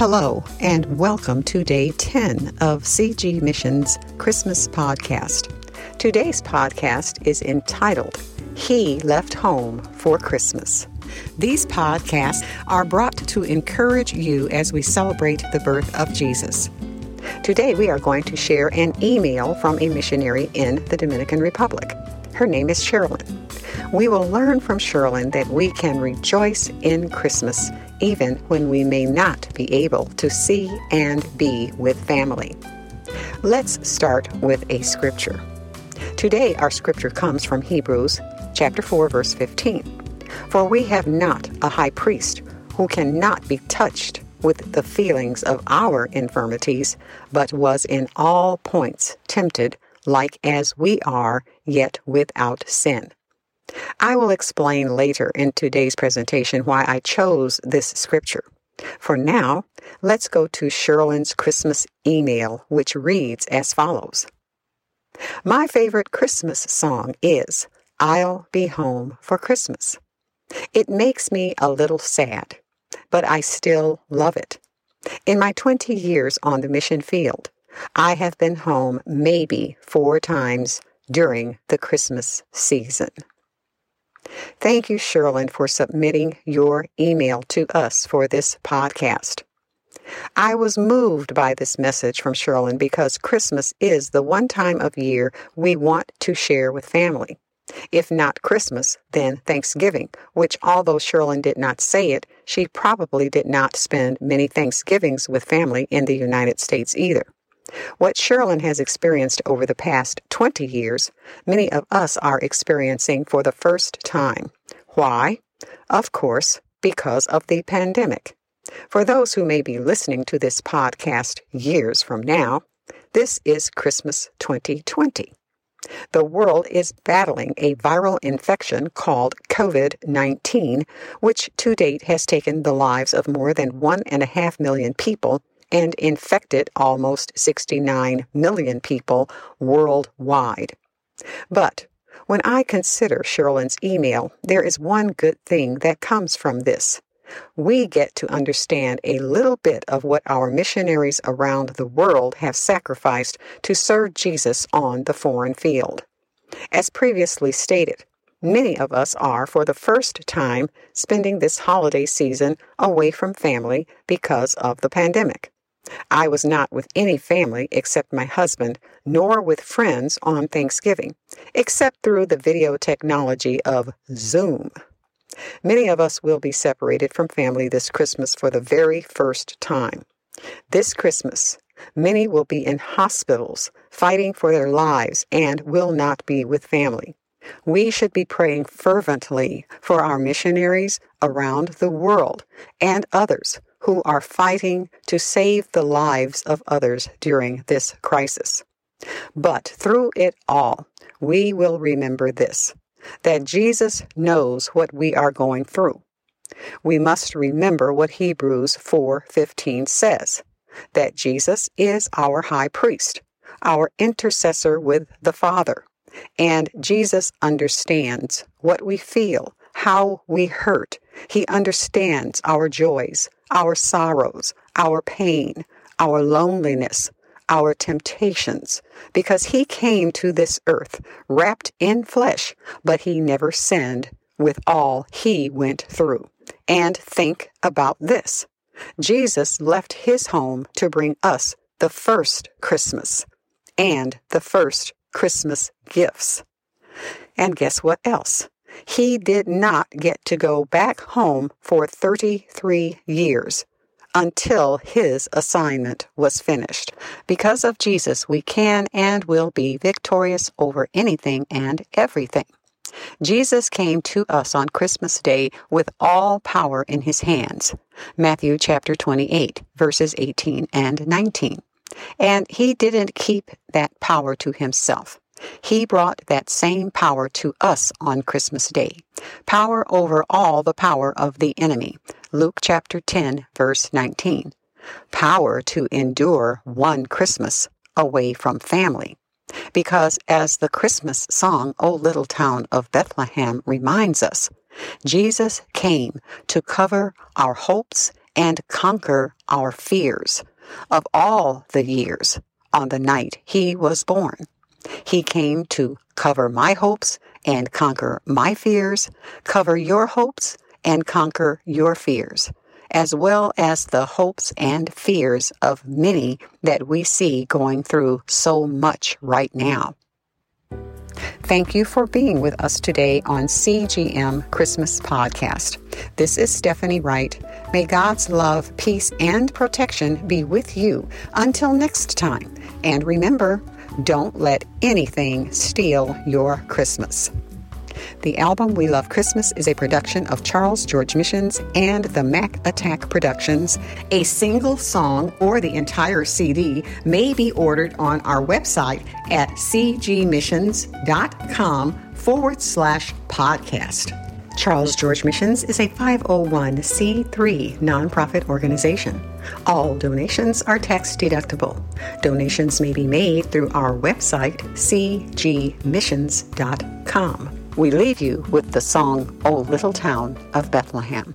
Hello, and welcome to day 10 of CG Mission's Christmas podcast. Today's podcast is entitled He Left Home for Christmas. These podcasts are brought to encourage you as we celebrate the birth of Jesus. Today, we are going to share an email from a missionary in the Dominican Republic. Her name is Sherilyn. We will learn from Sherilyn that we can rejoice in Christmas even when we may not be able to see and be with family. Let's start with a scripture. Today, our scripture comes from Hebrews chapter 4, verse 15. For we have not a high priest who cannot be touched with the feelings of our infirmities, but was in all points tempted like as we are, yet without sin. I will explain later in today's presentation why I chose this scripture. For now, let's go to Sherilyn's Christmas email, which reads as follows My favorite Christmas song is I'll Be Home for Christmas. It makes me a little sad, but I still love it. In my 20 years on the mission field, I have been home maybe four times during the Christmas season. Thank you, Sherilyn, for submitting your email to us for this podcast. I was moved by this message from Sherilyn because Christmas is the one time of year we want to share with family. If not Christmas, then Thanksgiving, which although Sherilyn did not say it, she probably did not spend many Thanksgivings with family in the United States either. What Sherilyn has experienced over the past 20 years, many of us are experiencing for the first time. Why? Of course, because of the pandemic. For those who may be listening to this podcast years from now, this is Christmas 2020. The world is battling a viral infection called COVID 19, which to date has taken the lives of more than one and a half million people and infected almost 69 million people worldwide. But when I consider Sherilyn's email, there is one good thing that comes from this. We get to understand a little bit of what our missionaries around the world have sacrificed to serve Jesus on the foreign field. As previously stated, many of us are, for the first time, spending this holiday season away from family because of the pandemic. I was not with any family except my husband, nor with friends on Thanksgiving, except through the video technology of Zoom. Many of us will be separated from family this Christmas for the very first time. This Christmas, many will be in hospitals fighting for their lives and will not be with family. We should be praying fervently for our missionaries around the world and others who are fighting to save the lives of others during this crisis. But through it all, we will remember this that Jesus knows what we are going through. We must remember what Hebrews 4:15 says, that Jesus is our high priest, our intercessor with the Father, and Jesus understands what we feel, how we hurt. He understands our joys, our sorrows, our pain, our loneliness, our temptations, because he came to this earth wrapped in flesh, but he never sinned with all he went through. And think about this Jesus left his home to bring us the first Christmas and the first Christmas gifts. And guess what else? He did not get to go back home for 33 years until his assignment was finished. Because of Jesus, we can and will be victorious over anything and everything. Jesus came to us on Christmas Day with all power in his hands. Matthew chapter 28, verses 18 and 19. And he didn't keep that power to himself. He brought that same power to us on Christmas Day. Power over all the power of the enemy. Luke chapter 10, verse 19. Power to endure one Christmas away from family. Because as the Christmas song, O Little Town of Bethlehem, reminds us, Jesus came to cover our hopes and conquer our fears of all the years on the night he was born. He came to cover my hopes and conquer my fears, cover your hopes and conquer your fears, as well as the hopes and fears of many that we see going through so much right now. Thank you for being with us today on CGM Christmas Podcast. This is Stephanie Wright. May God's love, peace, and protection be with you until next time. And remember, don't let anything steal your Christmas. The album We Love Christmas is a production of Charles George Missions and the Mac Attack Productions. A single song or the entire CD may be ordered on our website at cgmissions.com forward slash podcast. Charles George Missions is a 501c3 nonprofit organization. All donations are tax deductible. Donations may be made through our website, cgmissions.com. We leave you with the song O Little Town of Bethlehem.